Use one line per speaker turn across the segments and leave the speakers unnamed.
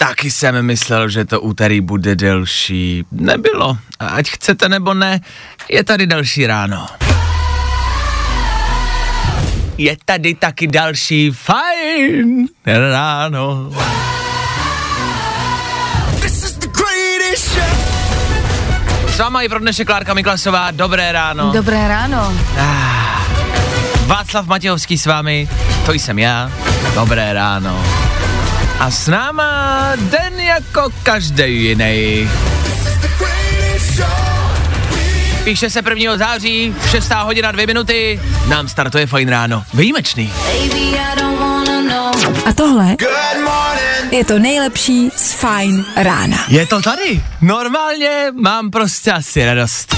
Taky jsem myslel, že to úterý bude delší. Nebylo. A ať chcete nebo ne, je tady další ráno. Je tady taky další fajn ráno. S váma i pro dnešek Klárka Miklasová, dobré ráno.
Dobré ráno.
Václav Matějovský s vámi, to jsem já, dobré ráno. A s náma den jako každý jiný. Píše se 1. září, 6. hodina 2 minuty, nám startuje fajn ráno. Výjimečný.
A tohle je to nejlepší z Fajn rána.
Je to tady. Normálně mám prostě asi radost.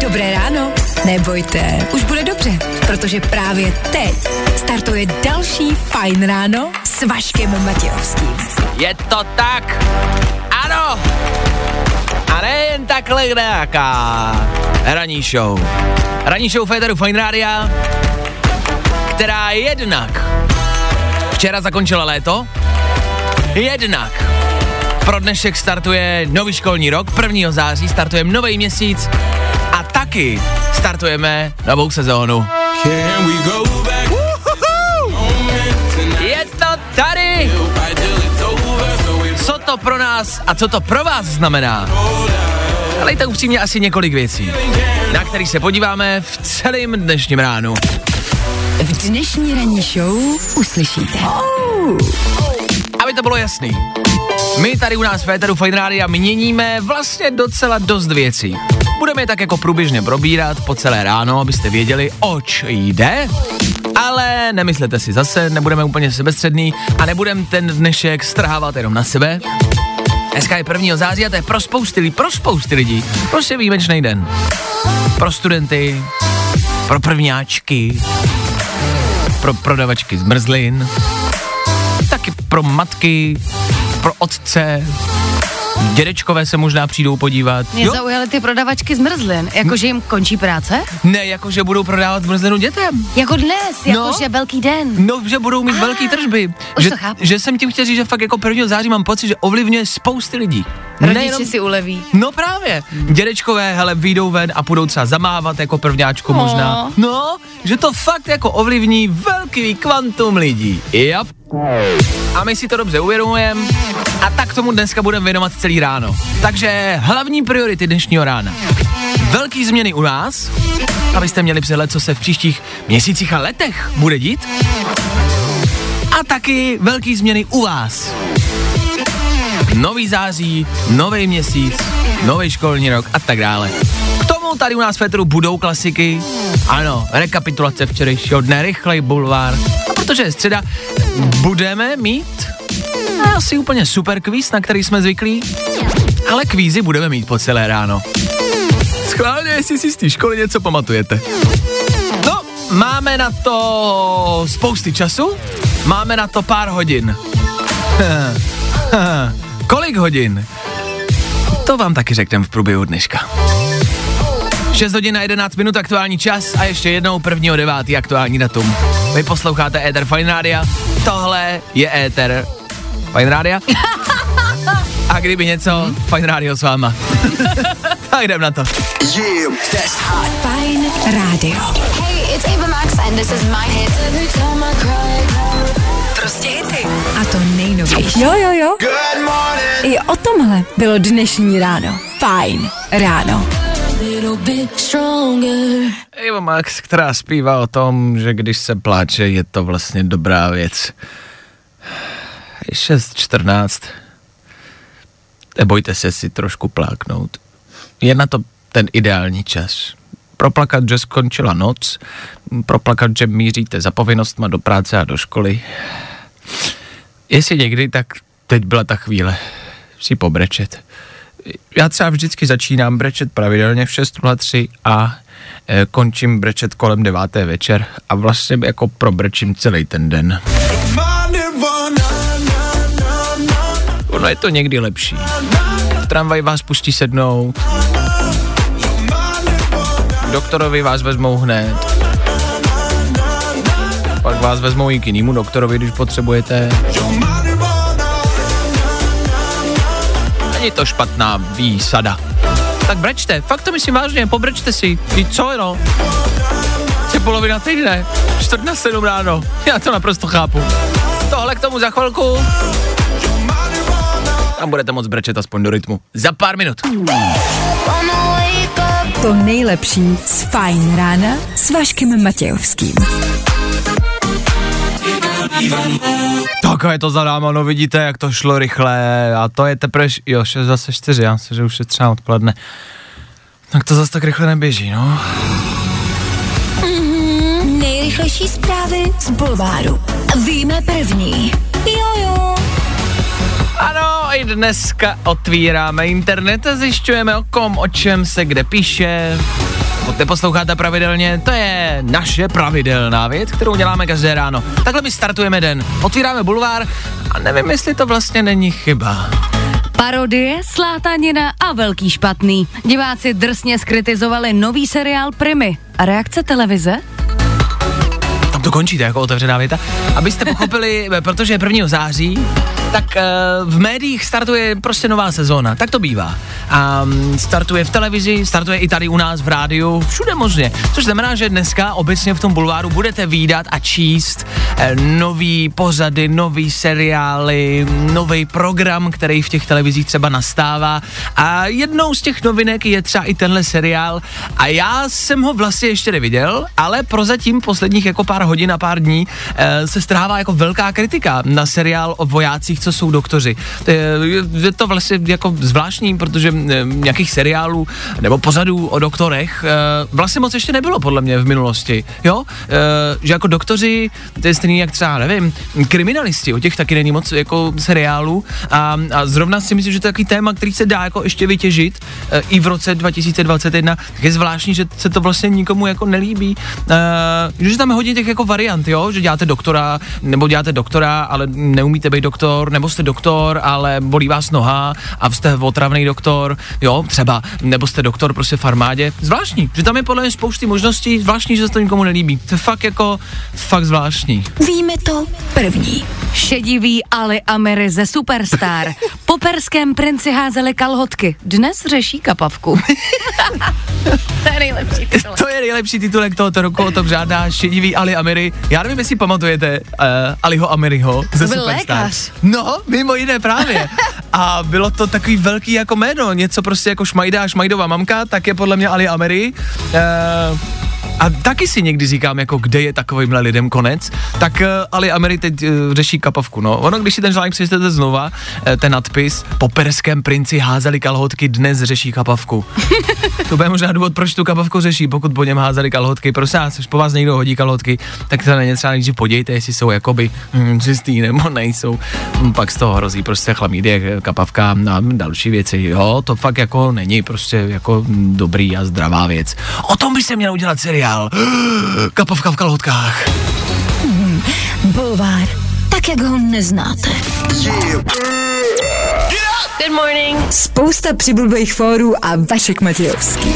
Dobré ráno. Nebojte, už bude dobře, protože právě teď startuje další Fajn ráno s Vaškem Matějovským.
Je to tak. Ano. A nejen takhle nějaká ranní show. Ranní show Féteru Fine Rádia, která jednak včera zakončila léto, jednak pro dnešek startuje nový školní rok, 1. září startujeme nový měsíc a taky startujeme novou sezónu.
Can we go back?
Je to tady! Co to pro nás a co to pro vás znamená? Ale to upřímně asi několik věcí, na který se podíváme v celém dnešním ránu.
V dnešní ranní show uslyšíte.
Aby to bylo jasný, my tady u nás v Féteru Fine Rádia měníme vlastně docela dost věcí. Budeme je tak jako průběžně probírat po celé ráno, abyste věděli, oč jde, ale nemyslete si zase, nebudeme úplně sebestřední a nebudeme ten dnešek strhávat jenom na sebe. Dneska je 1. září a to je pro spousty, lidí, pro spousty lidí prostě výjimečný den. Pro studenty, pro prvňáčky, pro prodavačky zmrzlin, taky pro matky, pro otce, dědečkové se možná přijdou podívat.
Mě zaujaly ty prodavačky zmrzlin, jakože jim končí práce?
Ne, jakože budou prodávat zmrzlinu dětem.
Jako dnes,
No.
jakože velký den.
No, že budou mít
Ah,
velký tržby.
už
že,
to chápu.
že jsem tím chtěl říct, že fakt jako 1. září mám pocit, že ovlivňuje spousty lidí.
Rodiči si uleví.
No právě. Dědečkové, hele, vyjdou ven a půjdou třeba zamávat jako prvňáčku
No.
možná. No, že to fakt jako ovlivní velký kvantum lidí. Yep. A my si to dobře uvědomujeme a tak tomu dneska budeme věnovat celý ráno. Takže hlavní priority dnešního rána. Velký změny u nás, abyste měli přehled, co se v příštích měsících a letech bude dít. A taky velký změny u vás. Nový září, nový měsíc, nový školní rok a tak dále. Tomu tady u nás v Féteru budou klasiky. Ano, rekapitulace včerejšího dne, rychlej bulvár. A protože je středa, budeme mít asi úplně super kvíz, na který jsme zvyklí, ale kvízy budeme mít po celé ráno. Schválně, jestli si z té školy něco pamatujete. No, máme na to spousty času, máme na to pár hodin. Kolik hodin? To vám taky řekneme v průběhu dneška. 6 hodin a 11 minut aktuální čas a ještě jednou 1. 9. aktuální datum. Vy posloucháte Ether Fine Radio, tohle je Ether Fine Radio. A kdyby něco, Fine Radio s váma. tak jdem na to.
Fajn rádio.
Hey, it's Ava Max and this is my hit.
Prostě hity. A to nejnovější. Jo, jo, jo. I o tomhle bylo dnešní ráno. Fajn ráno.
Eva Max, která zpívá o tom, že když se pláče, je to vlastně dobrá věc. Je 6.14. Nebojte se si trošku pláknout. Je na to ten ideální čas. Proplakat, že skončila noc, proplakat, že míříte za povinnostma do práce a do školy. Jestli někdy, tak teď byla ta chvíle. si pobrečet. Já třeba vždycky začínám brečet pravidelně v 6.03 a e, končím brečet kolem 9. večer a vlastně jako probrečím celý ten den. Ono je to někdy lepší. Tramvaj vás pustí sednout, doktorovi vás vezmou hned, pak vás vezmou i k jinému doktorovi, když potřebujete. Není to špatná výsada. Tak brečte, fakt to myslím vážně, pobrečte si. Víš co, no? Je polovina týdne, čtvrt na sedm ráno. Já to naprosto chápu. Tohle k tomu za chvilku. Tam budete moc brečet aspoň do rytmu. Za pár minut.
To nejlepší z Fajn rána s Vaškem Matějovským.
Tak je to za náma, no vidíte, jak to šlo rychle a to je teprve, jo, 6 zase 4, já myslím, že už je třeba odpoledne. Tak to zase tak rychle neběží, no.
Nejrychlejší zprávy z Bulváru. Víme první. Jojo.
Ano, i dneska otvíráme internet a zjišťujeme o kom, o čem se kde píše. Pokud neposloucháte pravidelně, to je naše pravidelná věc, kterou děláme každé ráno. Takhle my startujeme den. Otvíráme bulvár a nevím, jestli to vlastně není chyba.
Parodie, slátanina a velký špatný. Diváci drsně skritizovali nový seriál Primy. A reakce televize?
Tam to končí, to je jako otevřená věta. Abyste pochopili, protože je 1. září, tak eh, v médiích startuje prostě nová sezóna, tak to bývá. A mm, startuje v televizi, startuje i tady u nás v rádiu, všude možně. Což znamená, že dneska obecně v tom bulváru budete výdat a číst eh, nový pořady, nový seriály, nový program, který v těch televizích třeba nastává. A jednou z těch novinek je třeba i tenhle seriál. A já jsem ho vlastně ještě neviděl, ale prozatím posledních jako pár hodin a pár dní eh, se strhává jako velká kritika na seriál o vojácích, co jsou doktoři. To je, to vlastně jako zvláštní, protože eh, nějakých seriálů nebo pořadů o doktorech eh, vlastně moc ještě nebylo podle mě v minulosti. Jo, eh, že jako doktoři, to je stejný jak třeba, nevím, kriminalisti, o těch taky není moc jako seriálů a, a zrovna si myslím, že to je takový téma, který se dá jako ještě vytěžit eh, i v roce 2021, tak je zvláštní, že se to vlastně nikomu jako nelíbí, že tam je hodně těch jako variant, jo, že děláte doktora, nebo děláte doktora, ale neumíte být doktor, nebo jste doktor, ale bolí vás noha a jste otravný doktor, jo, třeba, nebo jste doktor prostě v armádě. Zvláštní, že tam je podle mě spousty možností, zvláštní, že se to nikomu nelíbí. To je fakt jako, fakt zvláštní.
Víme to první.
Šedivý Ali Amery ze Superstar. Po perském princi házeli kalhotky. Dnes řeší kapavku. to je nejlepší titul.
To je nejlepší titulek tohoto roku, o tom žádná šedivý Ali Amiry. Já nevím, jestli pamatujete uh, Aliho Amiryho ze
To byl
Superstar.
lékař.
No, mimo jiné právě. A bylo to takový velký jako jméno, něco prostě jako Šmajda a Šmajdová mamka, tak je podle mě Ali Amiry. Uh, a taky si někdy říkám, jako kde je takovýmhle lidem konec, tak uh, Ali Amiry teď uh, řeší kapavku, no. Ono, když si ten článek přečtete znova, uh, ten nadpis, po perském princi házeli kalhotky, dnes řeší kapavku. To bude možná důvod, proč tu kapavku řeší, pokud po něm házeli kalhotky. Prosím vás, až po vás někdo hodí kalhotky, tak se na ně třeba nejdřív podívejte, jestli jsou jakoby hm, čistý nebo nejsou. Hm, Pak z toho hrozí prostě chlamídie, kapavka a další věci. Jo, to fakt jako není prostě jako hm, dobrý a zdravá věc. O tom by se měl udělat seriál. Kapavka v kalhotkách.
Bulvár. Tak, jak ho neznáte.
Good morning.
Spousta přibulbých fórů a Vašek Matějovský.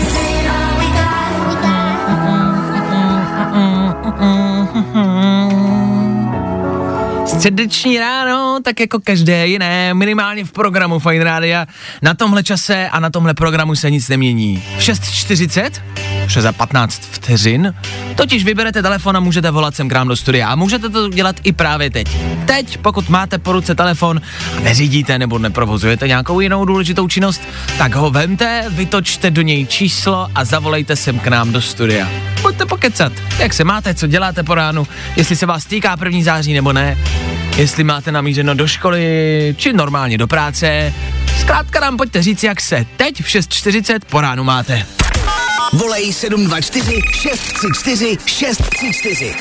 Středeční ráno, tak jako každé jiné, minimálně v programu Fine Rádia. Na tomhle čase a na tomhle programu se nic nemění. V 6.40, 6 za 15 vteřin, totiž vyberete telefon a můžete volat sem k nám do studia. A můžete to dělat i právě teď. Teď, pokud máte po ruce telefon a neřídíte nebo neprovozujete nějakou jinou důležitou činnost, tak ho vemte, vytočte do něj číslo a zavolejte sem k nám do studia. Pojďte pokecat, jak se máte, co děláte po ránu, jestli se vás týká první září nebo ne, jestli máte namířeno do školy, či normálně do práce. Zkrátka nám pojďte říct, jak se teď v 6.40 po ránu máte.
Volej 724 634 634.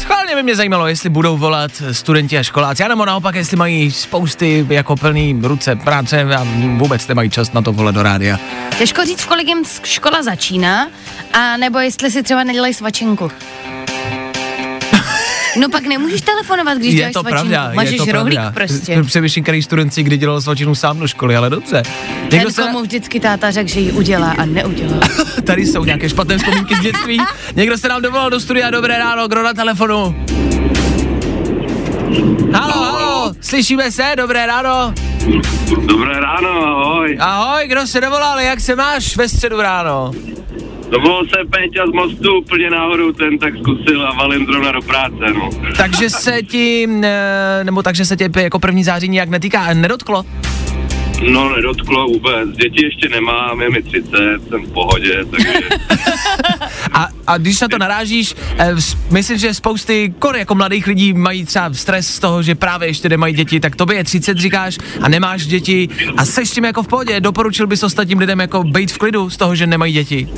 Schválně by mě zajímalo, jestli budou volat studenti a školáci, anebo naopak, jestli mají spousty jako plný ruce práce a vůbec nemají čas na to volat do rádia.
Těžko říct, v kolik jim škola začíná, a nebo jestli si třeba nedělají svačinku. No pak nemůžeš telefonovat, když
je
děláš
to
svačinku.
pravda,
Máš
je to
rohlík
pravda.
prostě.
Přemýšlím, který student si kdy dělal svačinu sám do školy, ale dobře. Někdo se,
Ten, komu vždycky táta řekl, že ji udělá a neudělá.
tady jsou nějaké špatné vzpomínky z dětství. Někdo se nám dovolal do studia, dobré ráno, kdo na telefonu? Halo, halo, slyšíme se, dobré ráno.
Dobré ráno, ahoj.
Ahoj, kdo se dovolal, jak se máš ve středu ráno?
Dovolil se Péťa z mostu úplně nahoru, ten tak zkusil a valím zrovna do práce, no.
Takže se ti, nebo takže se tě jako první září nějak netýká, nedotklo?
No, nedotklo vůbec. Děti ještě nemám, je mi 30, jsem v pohodě, takže...
A, a když na to narážíš, eh, myslím, že spousty kor jako mladých lidí mají třeba stres z toho, že právě ještě nemají děti, tak tobě je 30 říkáš a nemáš děti a seš tím jako v pohodě, doporučil bys ostatním lidem jako být v klidu z toho, že nemají děti.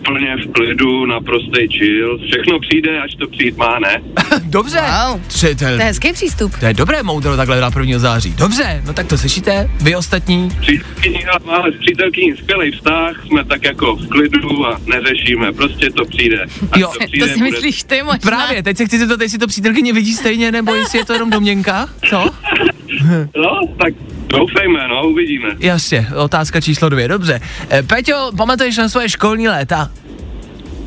Úplně v klidu, naprostej chill. Všechno přijde, až to přijít má, ne?
Dobře.
Wow.
Tři, to,
To je
je,
hezký přístup.
to je dobré moudro takhle na 1. září. Dobře, no tak to slyšíte, vy ostatní.
Přítelkyní, máme s přítelkyní skvělý vztah, jsme tak jako v klidu a neřešíme, prostě to přijde. Až
Jo.
To
přijde,
si myslíš ty možná?
Právě, teď se chci zeptat, jestli to přítelkyně vidí stejně, nebo jestli je to jenom domněnka. Co?
No, tak doufejme, no, uvidíme.
Jasně, otázka číslo dvě, dobře. E, Peťo, pamatuješ na svoje školní léta?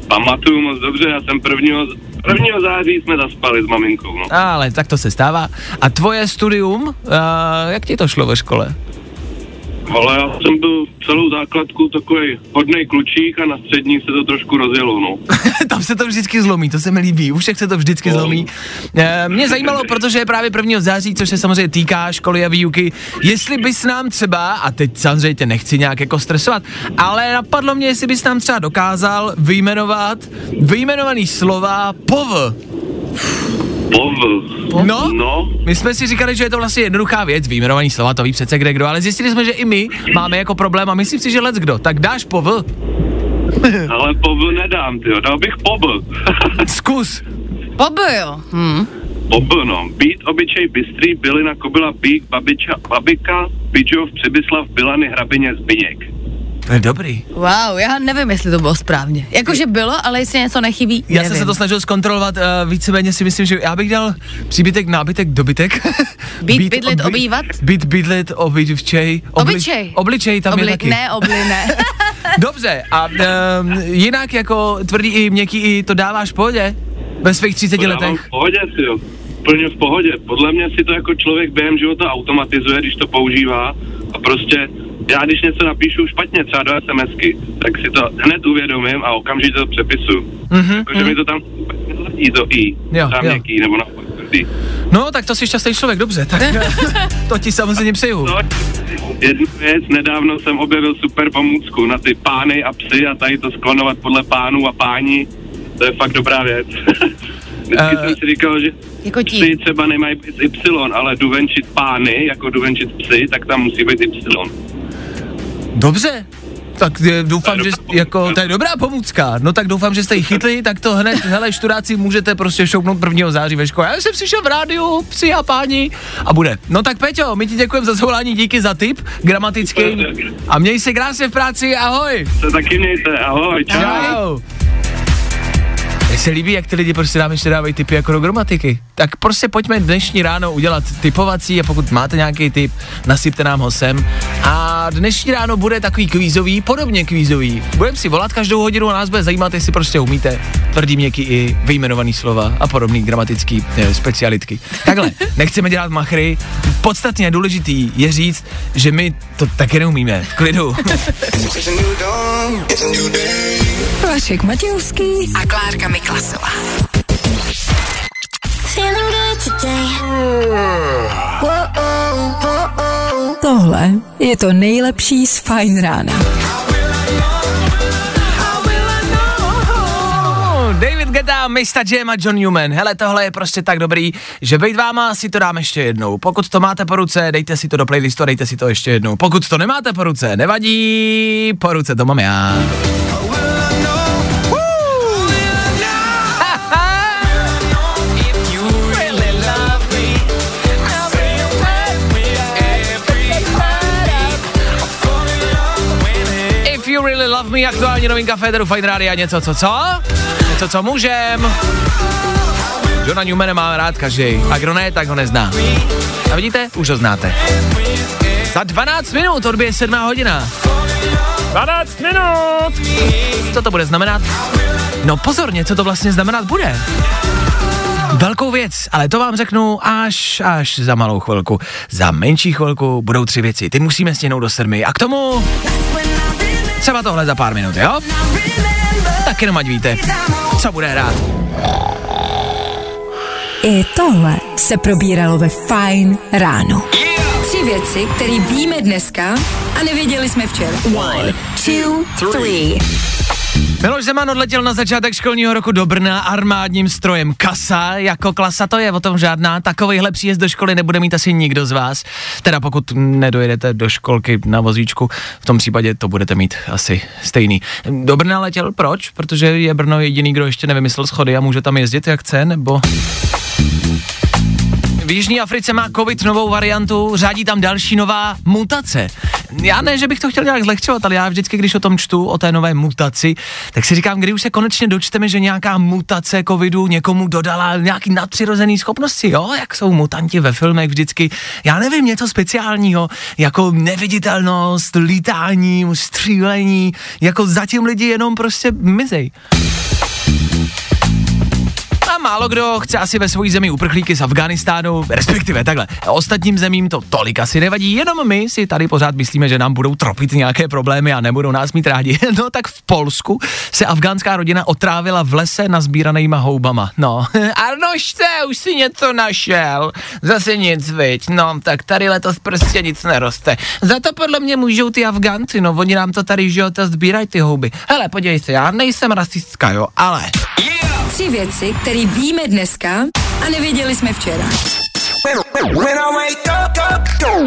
Pamatuju moc dobře, já jsem prvního, prvního září jsme zaspali s maminkou, no.
Ale tak to se stává. A tvoje studium, uh, jak ti to šlo ve škole?
Ale já jsem byl celou základku takový hodnej klučík a na střední se to trošku rozjelo, no.
Tam se to vždycky zlomí, to se mi líbí, už jak se to vždycky
No.
zlomí. E, mě zajímalo, protože je právě 1. září, což se samozřejmě týká školy a výuky, jestli bys nám třeba, a teď samozřejmě tě nechci nějak jako stresovat, ale napadlo mě, jestli bys nám třeba dokázal vyjmenovat vyjmenovaný slova POV.
Povl.
No,
No,
my jsme si říkali, že je to vlastně jednoduchá věc, vyjmenovaný slova, to ví přece kde kdo, ale zjistili jsme, že i my máme jako problém a myslím si, že lec kdo. Tak dáš POV?
ale povl nedám, tyjo, dal bych pobl.
Zkus.
Pobyl. Hm.
pobl, no. Být obyčej bystrý, bylina, kobila, bík, babiča, babika, Bidžov, Přibyslav, Bilany, Hrabině, Zbyněk.
To je dobrý.
Wow, já nevím, jestli to bylo správně. Jakože bylo, ale jestli něco nechybí,
Já
nevím.
jsem se to snažil zkontrolovat, uh, víceméně si myslím, že já bych dal příbytek, nábytek, dobytek.
Být, bydlit, obývat?
Být, bydlit, obyčej. Obli,
Obličej.
Obličej tam
Obli-
je taky.
Ne, obli, ne.
Dobře, a um, jinak jako tvrdý i měkký i to dáváš v pohodě? Ve svých 30
To dávám
letech?
v pohodě, tyjo. Plně v pohodě. Podle mě si to jako člověk během života automatizuje, když to používá a prostě já když něco napíšu špatně, třeba do SMSky, tak si to hned uvědomím a okamžitě to přepisuju.
Mhm,
Jakože mi to tam ladí to i,
Jo,
třeba
jo.
měkký, nebo naopak tvrdý.
No, tak to jsi šťastný člověk, dobře, tak to ti samozřejmě přeju.
No, jednu věc, nedávno jsem objevil super pomůcku na ty pány a psy a tady to sklonovat podle pánů a páni, to je fakt dobrá věc. Vždycky
Eh.
jsem si říkal, že
Jako
psy třeba nemají být Y, ale duvenčit pány, jako duvenčit psy, tak tam musí být Y.
Dobře. Tak doufám, že jako, to je dobrá pomůcka. No tak doufám, že jste ji chytli, tak to hned, hele, študáci, můžete prostě šoupnout 1. září ve škole. Já jsem přišel v rádiu, psi a páni, a bude. No tak Peťo, my ti děkujeme za zavolání, díky za tip, gramatický. A měj se krásně v práci, ahoj.
Se taky mějte, ahoj, čau.
Čau. Se líbí, jak ty lidi prostě nám ještě dávají tipy jako do gramatiky. Tak prostě pojďme dnešní ráno udělat typovací a pokud máte nějaký tip, nasypte nám ho sem. A dnešní ráno bude takový kvízový, podobně kvízový. Budeme si volat každou hodinu a nás bude zajímat, jestli prostě umíte tvrdý, měkký i vyjmenovaný slova a podobný gramatický eh, specialitky. Takhle, nechceme dělat machry. Podstatně důležitý je říct, že my to taky neumíme. V klidu.
Vašek Matějovský a Klárka Miklasová.
Feeling good today.
Tohle je to nejlepší z Fine Rána.
David Guetta, Mr. Jam a John Newman. Hele, tohle je prostě tak dobrý, že bejt váma si to dám ještě jednou. Pokud to máte po ruce, dejte si to do playlistu a dejte si to ještě jednou. Pokud to nemáte po ruce, nevadí, po ruce to mám já. Love Me, aktuální novinka Federu Fine Radio, něco co co? Něco co můžem. Johna Newmana má rád každý. A kdo ne, tak ho nezná. A vidíte, už ho znáte. Za 12 minut odbije 7 hodina. 12 minut! Co to bude znamenat? No pozorně, co to vlastně znamenat bude. Velkou věc, ale to vám řeknu až, až za malou chvilku. Za menší chvilku budou tři věci. Ty musíme stihnout do sedmi. A k tomu třeba tohle za pár minut, jo? Tak jenom ať víte, co bude hrát.
I tohle se probíralo ve Fine ráno. Tři věci, které víme dneska a nevěděli jsme včera. One, two, three.
Miloš Zeman odletěl na začátek školního roku do Brna armádním strojem Kasa. Jako klasa to je o tom žádná. Takovýhle příjezd do školy nebude mít asi nikdo z vás. Teda pokud nedojedete do školky na vozíčku, v tom případě to budete mít asi stejný. Do Brna letěl proč? Protože je Brno jediný, kdo ještě nevymyslel schody a může tam jezdit jak chce, nebo... V Jižní Africe má covid novou variantu, řádí tam další nová mutace. Já ne, že bych to chtěl nějak zlehčovat, ale já vždycky, když o tom čtu, o té nové mutaci, tak si říkám, kdy už se konečně dočteme, že nějaká mutace covidu někomu dodala nějaký nadpřirozený schopnosti, jo, jak jsou mutanti ve filmech vždycky, já nevím, něco speciálního, jako neviditelnost, lítání, střílení, jako zatím lidi jenom prostě mizej. Málo kdo chce asi ve své zemi uprchlíky z Afganistánu, respektive takhle. Ostatním zemím to tolik asi nevadí, jenom my si tady pořád myslíme, že nám budou tropit nějaké problémy a nebudou nás mít rádi. No tak v Polsku se afgánská rodina otrávila v lese nazbíranýma houbama. No, Arnošte, už si něco našel. Zase nic, viď. No, tak tady letos prostě nic neroste. Za to podle mě můžou ty Afgánci, no, oni nám to tady, že jo, sbírají ty houby. Hele, podívej se, já nejsem rasistka, jo, ale...
Tři věci, které víme dneska a nevěděli jsme včera.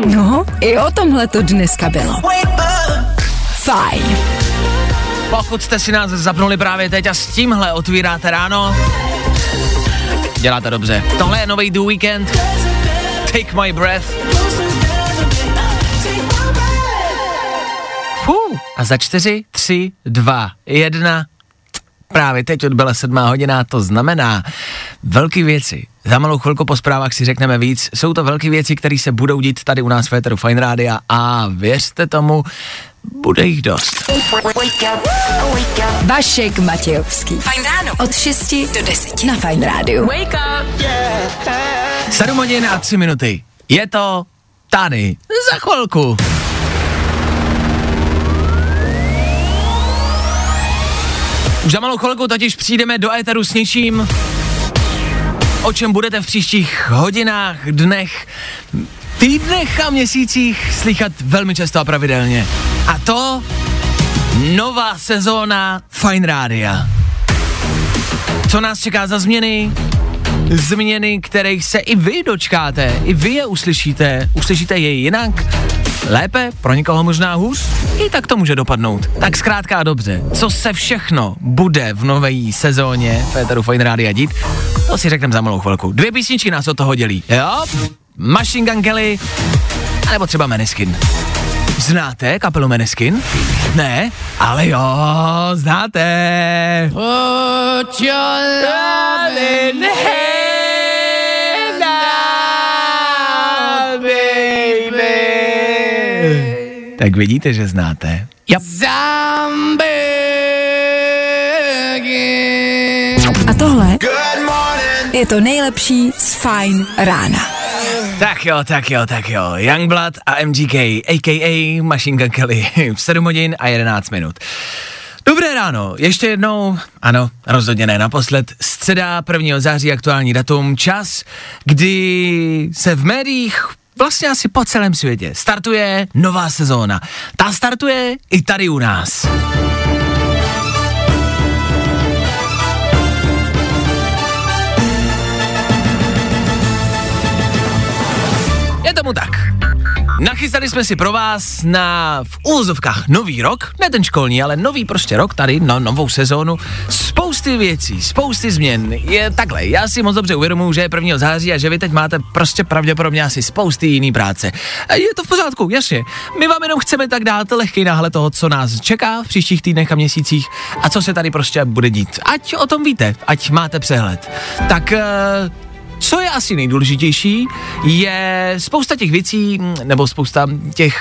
No, i o tomhle to dneska bylo. Fajn.
Pokud jste si nás zapnuli právě teď a s tímhle otvíráte ráno, děláte dobře. Tohle je nový The Weekend. Take my breath. Fuh. A za čtyři, tři, dva, jedna. Právě teď odbyla sedmá hodina, to znamená velké věci. Za malou chvilku po zprávách si řekneme víc. Jsou to velké věci, které se budou dít tady u nás v Féteru Fine Rádia a věřte tomu, bude jich dost.
Vašek Matějovský. Fajn ráno. Od 6 do 10 na Fajn rádiu.
7 hodin a 3 minuty. Je to tady. Za chvilku. Už za malou chvilku totiž přijdeme do éteru s něčím, o čem budete v příštích hodinách, dnech, týdnech a měsících slychat velmi často a pravidelně. A to nová sezóna Fine Rádia. Co nás čeká za změny? Změny, kterých se i vy dočkáte, i vy je uslyšíte, uslyšíte je jinak, lépe, pro někoho možná hůř, i tak to může dopadnout. Tak zkrátka a dobře, co se všechno bude v nové sezóně Féteru Fine Rádia dít, to si řekneme za malou chvilku. Dvě písničky nás od toho dělí, jo? Machine Gun Kelly, nebo třeba Meneskin. Znáte kapelu Meneskin? Ne, ale jo, znáte. Put your love in baby. Tak vidíte, že znáte. Jo.
A tohle je to nejlepší z Fajn rána.
Tak jo, tak jo, tak jo. Youngblood a MGK, a.k.a. Machine Gun Kelly v 7 hodin a 11 minut. Dobré ráno, ještě jednou, ano, rozhodně ne naposled, středa 1. září aktuální datum, čas, kdy se v médiích vlastně asi po celém světě startuje nová sezóna. Ta startuje i tady u nás. Je tomu tak. Nachystali jsme si pro vás na v úzovkách nový rok, ne ten školní, ale nový prostě rok tady, no, novou sezónu. Spousty věcí, spousty změn. Je takhle, já si moc dobře uvědomuji, že je 1. září a že vy teď máte prostě pravděpodobně asi spousty jiný práce. Je to v pořádku, jasně. My vám jenom chceme tak dát lehký náhled toho, co nás čeká v příštích týdnech a měsících a co se tady prostě bude dít. Ať o tom víte, ať máte přehled. Tak eh, co je asi nejdůležitější, je spousta těch věcí, nebo spousta těch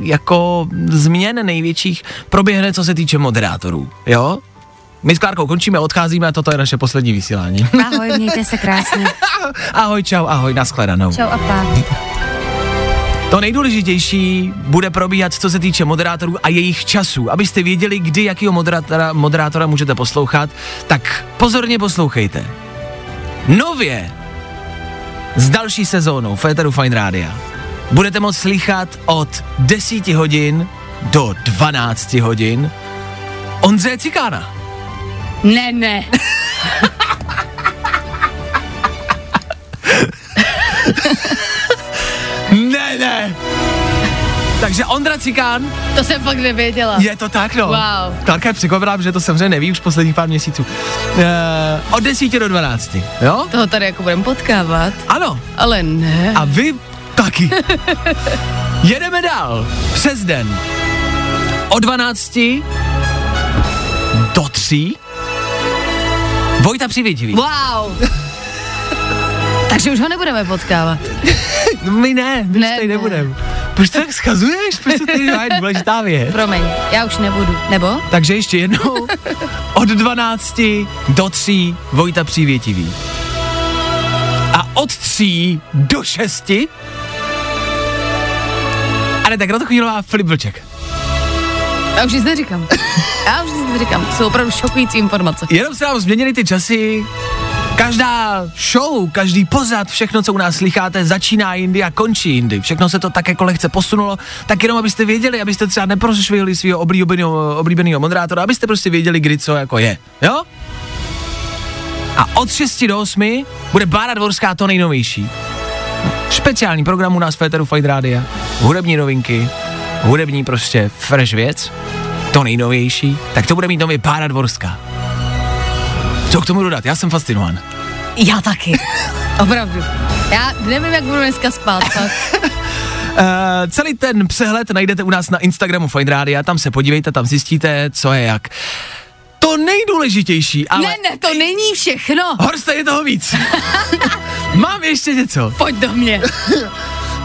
jako změn největších proběhne, co se týče moderátorů, jo? My s Klárkou končíme, odcházíme a toto je naše poslední vysílání.
Ahoj, mějte se krásně.
ahoj, čau, ahoj, nashledanou.
Čau a pa.
To nejdůležitější bude probíhat, co se týče moderátorů a jejich časů. Abyste věděli, kdy jakýho moderátora, moderátora můžete poslouchat, tak pozorně poslouchejte. Nově s další sezónou Féteru Fine Rádia budete moct slychat od 10 hodin do 12 hodin Ondřeje Cikána.
Ne, ne.
Ne, ne. Takže Ondra Cikán,
To jsem fakt nevěděla.
je to tak, no.
Wow.
Klárka je překvapená, že to samozřejmě neví už posledních pár měsíců. Uh, od 10 do 12, jo?
Toho tady jako budeme potkávat,
Ano.
ale ne.
A vy taky. Jedeme dál. Přes den. O 12 do 3 Vojta Přivětivý.
Wow. Takže už ho nebudeme potkávat.
My ne, my
Ne,
ne, tady
ne.
Proč to tak schazuješ? Proč to tady je důležitá věc?
Promiň, já už nebudu. Nebo?
Takže ještě jednou. Od 12 do 3 Vojta Přívětivý. A od 3 do 6 ale tak Kratochvílová Filip Vlček.
Já už nic neříkám. Já už nic neříkám. Jsou opravdu šokující informace.
Jenom se nám změnily ty časy. Každá show, každý pozad, všechno, co u nás slycháte, začíná jindy a končí jindy. Všechno se to tak jako lehce posunulo, tak jenom abyste věděli, abyste třeba neprošvihli svého oblíbeného, moderátora, abyste prostě věděli, kdy co jako je. Jo? A od 6 do 8 bude Bára Dvorská to nejnovější. Speciální program u nás v Féteru Fight Rádia. Hudební novinky, hudební prostě fresh věc, to nejnovější, tak to bude mít nově Bára Dvorská. Co k tomu dodat? Já jsem fascinován.
Já taky. Opravdu. Já nevím, jak budu dneska spát.
Uh, celý ten přehled najdete u nás na Instagramu Fine Radio, tam se podívejte, tam zjistíte, co je jak. To nejdůležitější, ale...
Ne, ne, to není všechno.
Horste, je toho víc. Mám ještě něco.
Pojď do mě.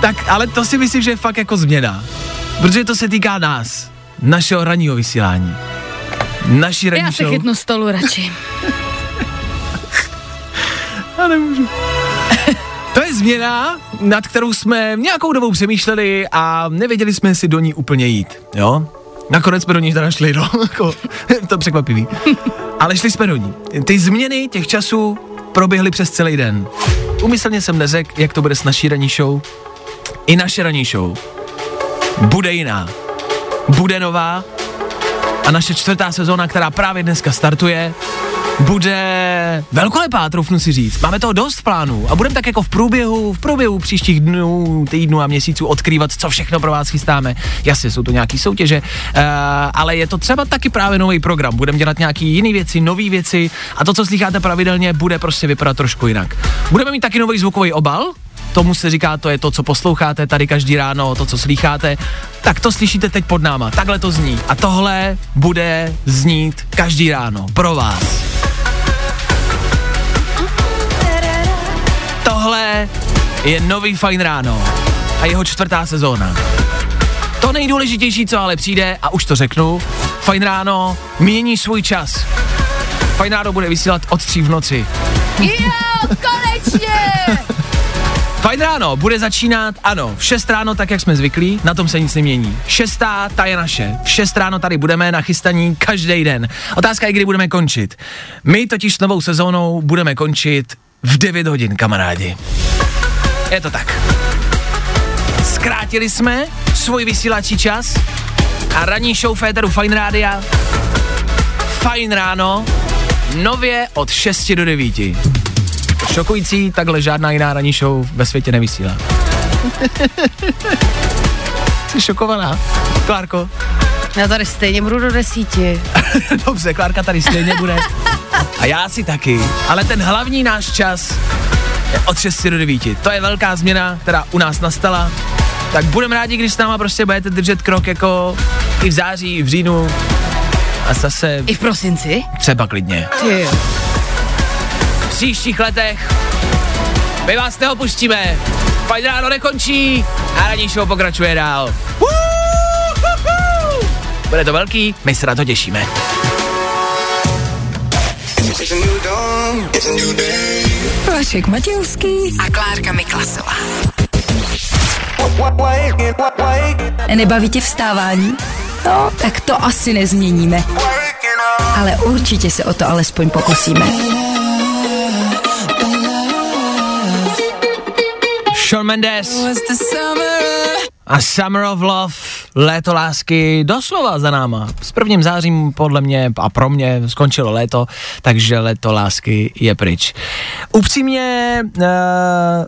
Tak, ale to si myslím, že je fakt jako změna. Protože to se týká nás. Našeho ranního vysílání. Naší ranní
Já se chytnu stolu radši.
Já nemůžu. To je změna, nad kterou jsme nějakou dobou přemýšleli a nevěděli jsme si do ní úplně jít, jo? Nakonec jsme do ní teda šli, no, jako, to překvapivý. Ale šli jsme do ní. Ty změny těch časů proběhly přes celý den. Umyslně jsem neřekl, jak to bude s naší ranní show. I naše ranní show bude jiná. Bude nová a naše čtvrtá sezóna, která právě dneska startuje, bude velkolepá, troufnu si říct. Máme toho dost v plánu a budeme tak jako v průběhu, v průběhu příštích dnů, týdnů a měsíců odkrývat, co všechno pro vás chystáme. Jasně, jsou to nějaký soutěže, uh, ale je to třeba taky právě nový program. Budeme dělat nějaký jiný věci, nové věci a to, co slycháte pravidelně, bude prostě vypadat trošku jinak. Budeme mít taky nový zvukový obal, tomu se říká, to je to, co posloucháte tady každý ráno, to, co slycháte, tak to slyšíte teď pod náma. Takhle to zní. A tohle bude znít každý ráno pro vás. Je nový Fajn ráno a jeho čtvrtá sezóna. To nejdůležitější, co ale přijde, a už to řeknu, Fajn ráno mění svůj čas. Fajn ráno bude vysílat od tří v noci.
Jo, konečně!
Fajn ráno bude začínat, ano, v 6 ráno, tak jak jsme zvyklí, na tom se nic nemění. Šestá, ta je naše. V 6 ráno tady budeme na chystaní každý den. Otázka je, kdy budeme končit. My totiž s novou sezónou budeme končit v 9 hodin, kamarádi. Je to tak. Zkrátili jsme svůj vysílací čas a ranní show Féteru Fine Rádia Fajn ráno, nově od 6 do 9. Šokující, takhle žádná jiná ranní show ve světě nevysílá. Jsi šokovaná. Klárko.
Já tady stejně budu do desíti.
Dobře, Klárka tady stejně bude. A já si taky. Ale ten hlavní náš čas od 6 do 9. To je velká změna, která u nás nastala. Tak budeme rádi, když s náma prostě budete držet krok jako i v září, i v říjnu. A zase
I v prosinci?
třeba klidně.
Ty.
V příštích letech my vás neopustíme. Fajn ráno nekončí a radí show pokračuje dál. Bude to velký, my se na to těšíme.
Vašek Matějovský a Klárka Miklasová. Nebaví tě vstávání? No, tak to asi nezměníme. Ale určitě se o to alespoň pokusíme.
Shawn Mendes a Summer of Love, léto lásky, doslova za náma. S prvním zářím podle mě a pro mě skončilo léto, takže léto lásky je pryč. Upřímně uh,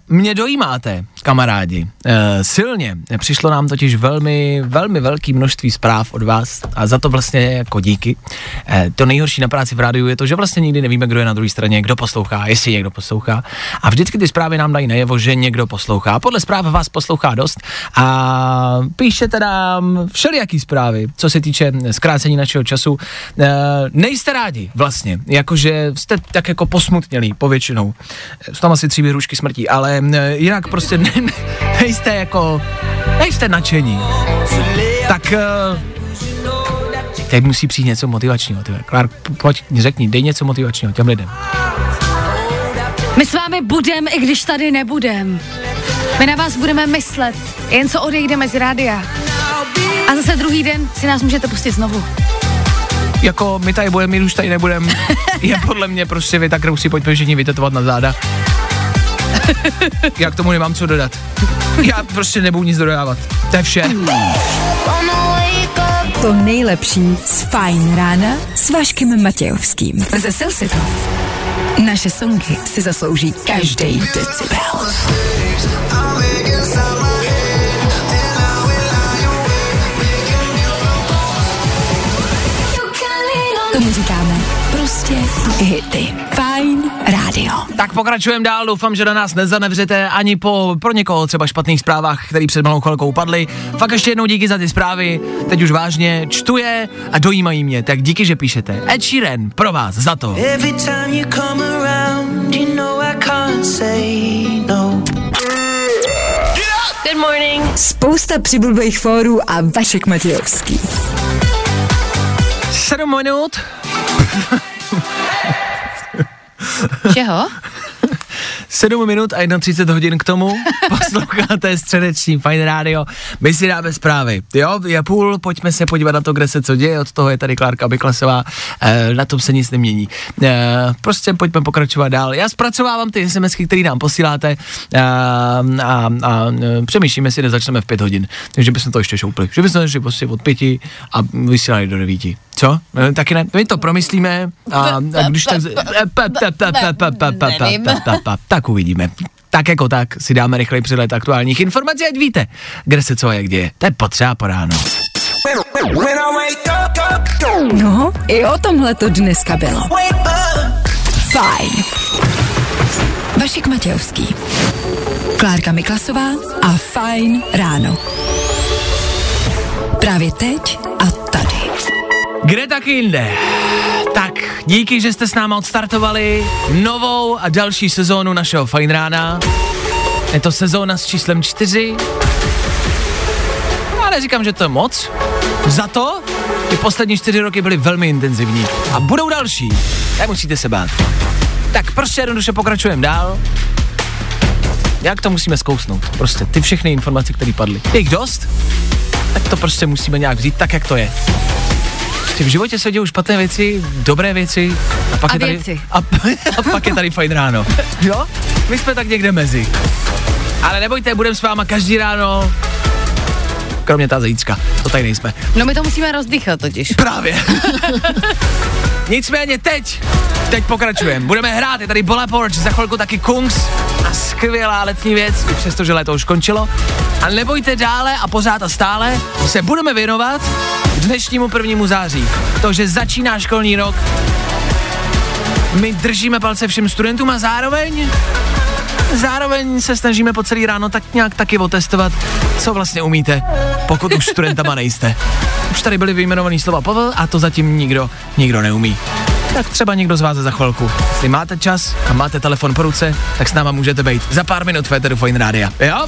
mě dojímáte, kamarádi, uh, silně. Přišlo nám totiž velmi, velmi velký množství zpráv od vás a za to vlastně jako díky. Uh, to nejhorší na práci v rádiu je to, že vlastně nikdy nevíme, kdo je na druhé straně, kdo poslouchá, jestli někdo poslouchá. A vždycky ty zprávy nám dají najevo, že někdo poslouchá. Podle zpráv vás poslouchá dost a píšete nám všelijaký zprávy, co se týče zkrácení našeho času. E, nejste rádi vlastně, jakože jste tak jako posmutnělí povětšinou. Jsou tam asi tři výhrušky smrtí, ale jinak prostě ne, nejste jako, nejste nadšení. Tak e, teď musí přijít něco motivačního. Tyhle. Klár, pojď, řekni, dej něco motivačního těm lidem.
My s vámi budem, i když tady nebudem. My na vás budeme myslet, jen co odejdeme z rádia. A zase druhý den si nás můžete pustit znovu.
Jako my tady budeme, my už tady nebudeme. je podle mě prostě věta, kterou si pojďme všichni vytetovat na záda. Já k tomu nemám co dodat. Já prostě nebudu nic dodávat. To je vše.
To nejlepší z Fajn rána s Vaškem Matějovským. Ze Silsitu. Naše songy si zaslouží každý decibel. Tomu říkáme prostě hity.
Tak pokračujeme dál, doufám, že na nás nezanevřete ani po pro někoho třeba špatných zprávách, který před malou chvilkou padly. Fakt ještě jednou díky za ty zprávy, teď už vážně, čtu je a dojímají mě, tak díky, že píšete. Ed Sheeran, pro vás, za to.
Around, you know no.
Good morning.
Spousta přibulbých fórů a Vašek Matějovský.
Sedm minut.
Čeho?
7 minut a 31 hodin k tomu. Posloucháte středeční Fine Radio. My si dáme zprávy. Jo, je půl, pojďme se podívat na to, kde se co děje. Od toho je tady Klárka Byklasová. E, na tom se nic nemění. E, prostě pojďme pokračovat dál. Já zpracovávám ty SMSky, které nám posíláte e, a, a e, přemýšlíme si, kde začneme v 5 hodin. Takže bychom to ještě šoupli. Že bychom šli prostě od 5 a vysílali do 9. Co? E, taky ne? My to promyslíme a, a když tak... Tak uvidíme. Tak jako tak si dáme rychlej přehled aktuálních informací, ať víte, kde se co a jak děje. To je potřeba po ráno.
No, i o tomhle to dneska bylo. Fajn. Vašek Matějovský. Klárka Miklasová a Fajn ráno. Právě teď a tady.
Kde taky jinde? Díky, že jste s náma odstartovali novou a další sezónu našeho Fajn rána. Je to sezóna s číslem 4. Já neříkám, že to je moc. Za to ty poslední čtyři roky byly velmi intenzivní. A budou další. Nemusíte se bát. Tak prostě jednoduše pokračujeme dál. Jak to musíme zkousnout? Prostě ty všechny informace, které padly. Je jich dost? Tak to prostě musíme nějak vzít tak, jak to je. Prostě v životě se dějou špatné věci, dobré věci a pak
A
je tady,
věci.
A, a pak je tady fajn ráno. Jo? My jsme tak někde mezi. Ale nebojte, budeme s váma každý ráno kromě ta zajíčka, to tady nejsme.
No my to musíme rozdychat totiž.
Právě. Nicméně teď, teď pokračujeme. Budeme hrát, je tady Bola Porch, za chvilku taky Kungs a skvělá letní věc, i přestože léto už končilo. A nebojte dále a pořád a stále se budeme věnovat dnešnímu prvnímu září. To, že začíná školní rok, my držíme palce všem studentům a zároveň Zároveň se snažíme po celý ráno tak nějak taky otestovat, co vlastně umíte, pokud už studentama nejste. Už tady byly vyjmenovaný slova povel a to zatím nikdo, nikdo neumí. Tak třeba někdo z vás za chvilku. Jestli máte čas a máte telefon po ruce, tak s náma můžete být. Za pár minut Féteru Fine Rádia. Jo?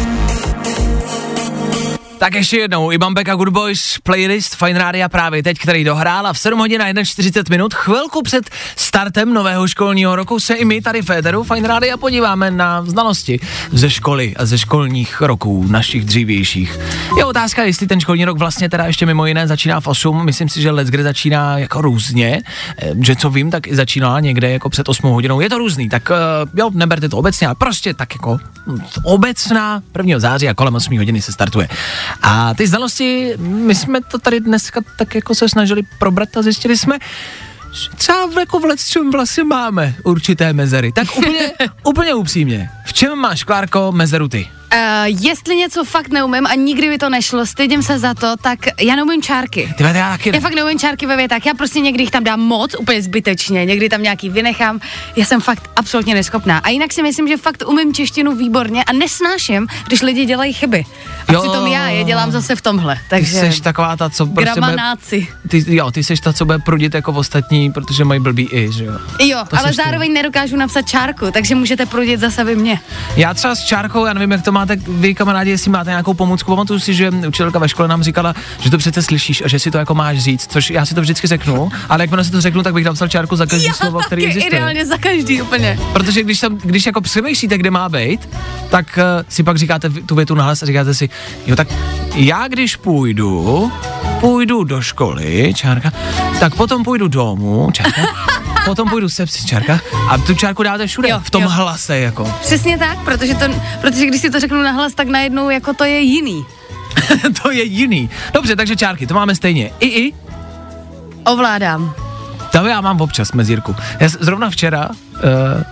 Tak ještě jednou, Iban Beka Good Boys playlist Fine Rádia právě teď, který dohrála v 7 hodin a 41 minut. Chvilku před startem nového školního roku se i my tady v Féteru Fine Rádia podíváme na znalosti ze školy a ze školních roků našich dřívějších. Je otázka, jestli ten školní rok vlastně teda ještě mimo jiné začíná v 8. Myslím si, že let kde začíná jako různě, že co vím, tak i začínala někde jako před 8 hodinou. Je to různý, tak eh, jo, neberte to obecně, ale prostě tak jako hm, obecná 1. září a kolem 8 hodiny se startuje. A ty znalosti, my jsme to tady dneska tak jako se snažili probrat a zjistili jsme, že třeba v- jako v čem vlastně máme určité mezery. Tak úplně, úplně upřímně, v čem máš, Klárko, mezeru ty?
Uh, jestli něco fakt neumím a nikdy by to nešlo, stydím se za to, tak já neumím čárky.
Ty já taky
Já fakt neumím čárky ve větách, já prostě někdy jich tam dám moc, úplně zbytečně, někdy tam nějaký vynechám, já jsem fakt absolutně neschopná. A jinak si myslím, že fakt umím češtinu výborně a nesnáším, když lidi dělají chyby. A
Jo.
přitom já je dělám zase v tomhle,
Ty
takže
jsi taková ta, co prostě bude,
gramanáci.
ty, jo, ty jsi ta, co bude prudit jako ostatní, protože mají blbý i, že jo.
Jo,
To
ale
seš ty.
zároveň nedokážu napsat čárku, takže můžete prudit zase vy mě.
Já třeba s čárkou, já nevím, jak to máte vy kamarádi, jestli máte nějakou pomůcku. Pamatuju si, že učitelka ve škole nám říkala, že to přece slyšíš a že si to jako máš říct, což já si to vždycky řeknu, ale jakmile si to řeknu, tak bych napsal čárku za každý slovo, který existuje.
ideálně za každý úplně.
Protože když, tam, když jako přemýšlíte, kde má být, tak uh, si pak říkáte tu větu nahlas a říkáte si, jo tak já když půjdu, půjdu do školy, čárka, tak potom půjdu domů, čárka, potom půjdu se psi, čárka, a tu čárku dáte všude,
Jo,
v tom
jo.
hlase jako.
Přesně tak, protože, to, protože když si to řeknu nahlas, tak najednou jako to je jiný.
to je jiný. Dobře, takže čárky, to máme stejně. I, i,
Ovládám.
to já mám občas mezírku. Já zrovna včera uh,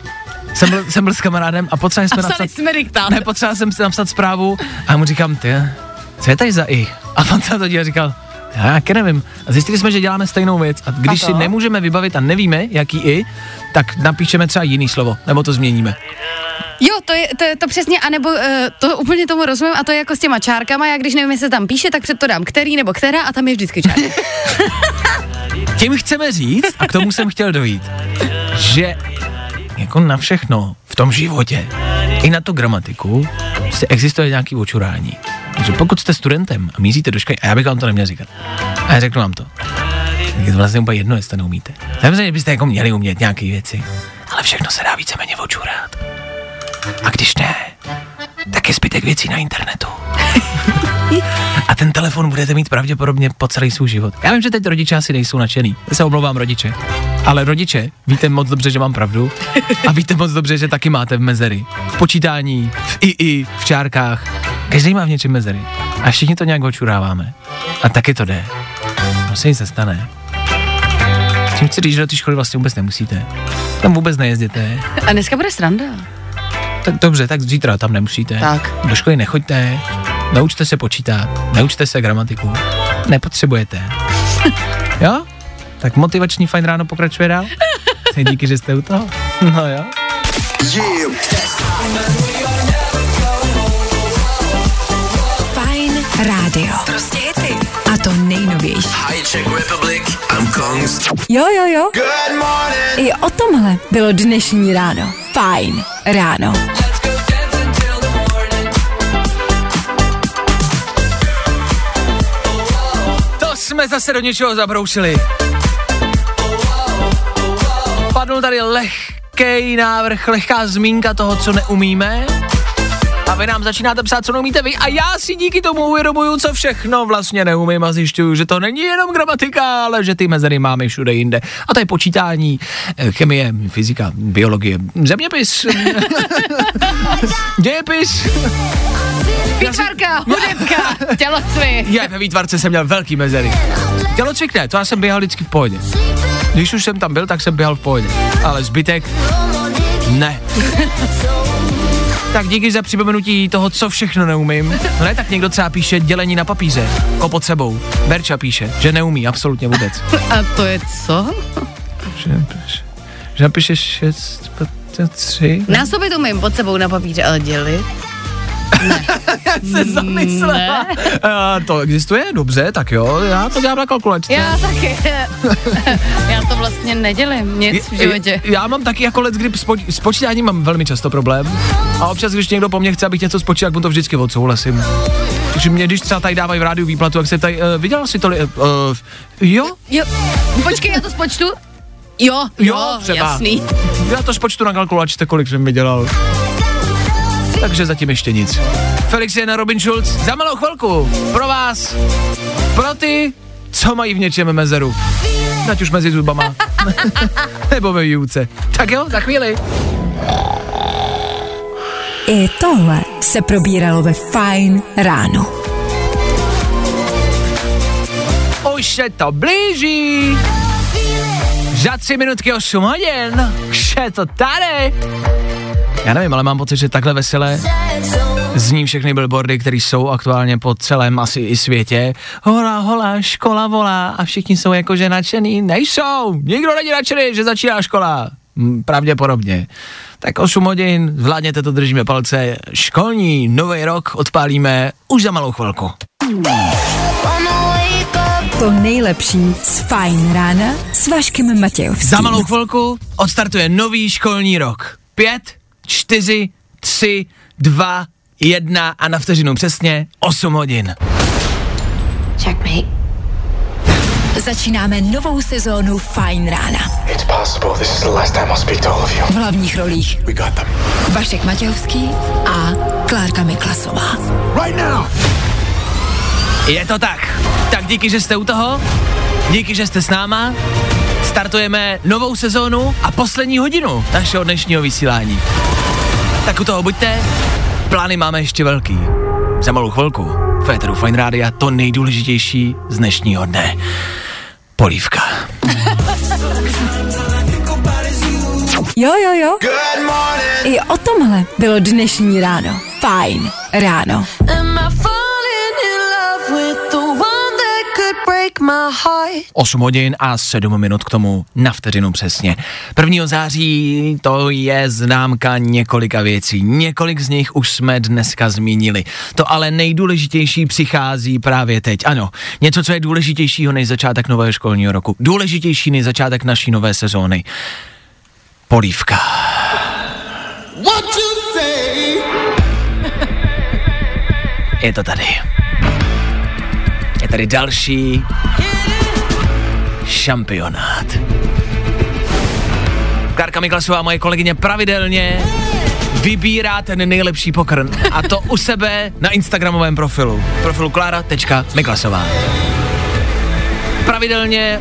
jsem, byl, jsem byl s kamarádem a potřebovali jsme
A
napsat...
jsme diktát.
Ne, potřeboval jsem si napsat zprávu a já mu říkám, ty, co je tady za i? A on se na to díval a říkal, já taky nevím. A zjistili jsme, že děláme stejnou věc a když
A
si nemůžeme vybavit a nevíme, jaký i, tak napíšeme třeba jiný slovo, nebo to změníme.
Jo, to je to, je to přesně, anebo uh, to úplně tomu rozumím a to je jako s těma čárkama, já když nevím, jestli se tam píše, tak před to dám který nebo která a tam je vždycky čárka.
Tím chceme říct, a k tomu jsem chtěl dojít, že jako na všechno v tom životě, i na tu gramatiku, prostě existuje nějaký očurání. Takže pokud jste studentem a míříte do školy, a já bych vám to neměl říkat, a já řeknu vám to, tak je to vlastně úplně jedno, jestli to neumíte. Samozřejmě byste jako měli umět nějaké věci, ale všechno se dá víceméně očurat. A když ne, tak je zbytek věcí na internetu. A ten telefon budete mít pravděpodobně po celý svůj život. Já vím, že teď rodiče asi nejsou nadšený. Já se omlouvám rodiče. Ale rodiče, víte moc dobře, že mám pravdu. A víte moc dobře, že taky máte v mezery. V počítání, v II, v čárkách. Každý má v něčem mezery. A všichni to nějak očuráváme. A taky to jde. No se nic se stane. Tím chci říct, že do té školy vlastně vůbec nemusíte. Tam vůbec nejezděte.
A dneska bude sranda.
Tak dobře, tak zítra tam nemusíte.
Tak.
Do školy nechoďte, naučte se počítat, naučte se gramatiku. Nepotřebujete. jo? Tak motivační fajn ráno pokračuje dál. Díky, že jste u toho. No jo.
Fajn rádio. Prostě hity. A to nejnovější.
Hi Czech Republic, I'm Kongs.
Jo, jo, jo.
Good morning.
I o tomhle bylo dnešní ráno. Fajn ráno.
To jsme zase do něčeho zabroušili. Padl tady lehký návrh, lehká zmínka toho, co neumíme. A vy nám začínáte psát, co neumíte vy a já si díky tomu uvědomuju, co všechno vlastně neumím a zjišťuju, že to není jenom gramatika, ale že ty mezery máme všude jinde. A to je počítání, eh, chemie, fyzika, biologie, zeměpis, dějepis.
Výtvarka, hudebka, tělocvik.
Já ve výtvarce jsem měl velký mezery. Tělocvik ne, to já jsem běhal vždycky v pohodě. Když už jsem tam byl, tak jsem běhal v pohodě. Ale zbytek, ne. Tak díky za připomenutí toho, co všechno neumím. Ne, tak někdo třeba píše dělení na papíře, ko pod sebou. Berča píše, že neumí absolutně vůbec.
A to je co?
Že, že napíše 6, 3.
Násobit umím pod sebou na papíře, ale dělit.
se zamyslela. A to existuje? Dobře, tak jo, já to dělám na kalkulačce.
Já taky. Já to vlastně nedělím nic v životě.
Já mám taky jako let, kdy s, poč- s počítáním mám velmi často problém. A občas, když někdo po mně chce, abych něco spočítal, tak mu to vždycky odsouhlasím. Takže mě, když třeba tady dávají v rádiu výplatu, jak se tady, uh, vydělal si to, uh, jo?
Jo, počkej, já to spočtu. Jo,
Jo,
jo,
třeba.
jasný.
Já to spočtu na kalkulačce, kolik jsem vydělal. Takže zatím ještě nic. Felix je na Robin Schulz. Za malou chvilku pro vás, pro ty, co mají v něčem mezeru. Ať už mezi zubama. Nebo ve výuce. Tak jo, za chvíli.
I tohle se probíralo ve Fine ráno.
Už se to blíží. Za tři minutky 8 hodin. Už je to tady. Já nevím, ale mám pocit, že takhle veselé zní všechny billboardy, které jsou aktuálně po celém asi i světě. Hola, hola, škola volá a všichni jsou jakože nadšený. Nejsou, nikdo není nadšený, že začíná škola. Pravděpodobně. Tak 8 hodin, zvládněte to, držíme palce. Školní nový rok odpálíme už za malou chvilku.
To nejlepší z Fine rána s Vaškem Matějovským.
Za malou chvilku odstartuje nový školní rok. Pět, čtyři, tři, dva, jedna a na vteřinu přesně 8 hodin.
Začínáme novou sezónu Fine rána.
It's possible this is the last time I'll speak to all of you.
V hlavních rolích
We got them.
Vašek Matějovský a Klárka Miklasová.
Right now!
Je to tak. Tak díky, že jste u toho. Díky, že jste s náma. Startujeme novou sezónu a poslední hodinu našeho dnešního vysílání. Tak u toho buďte. Plány máme ještě velký. Za malou chvilku. Féteru Fine Rádia to nejdůležitější z dnešního dne. Polívka.
Jo, jo, jo. I o tomhle bylo dnešní ráno. Fine ráno.
My heart?
8 hodin a 7 minut k tomu na vteřinu přesně. 1. září to je známka několika věcí. Několik z nich už jsme dneska zmínili. To ale nejdůležitější přichází právě teď. Ano, něco, co je důležitějšího než začátek nového školního roku. Důležitější než začátek naší nové sezóny. Polívka.
What you say?
Je to tady. Tady další šampionát. Kárka Miklasová, moje kolegyně, pravidelně vybírá ten nejlepší pokrm. A to u sebe na Instagramovém profilu. Profilu klára.miklasová. Pravidelně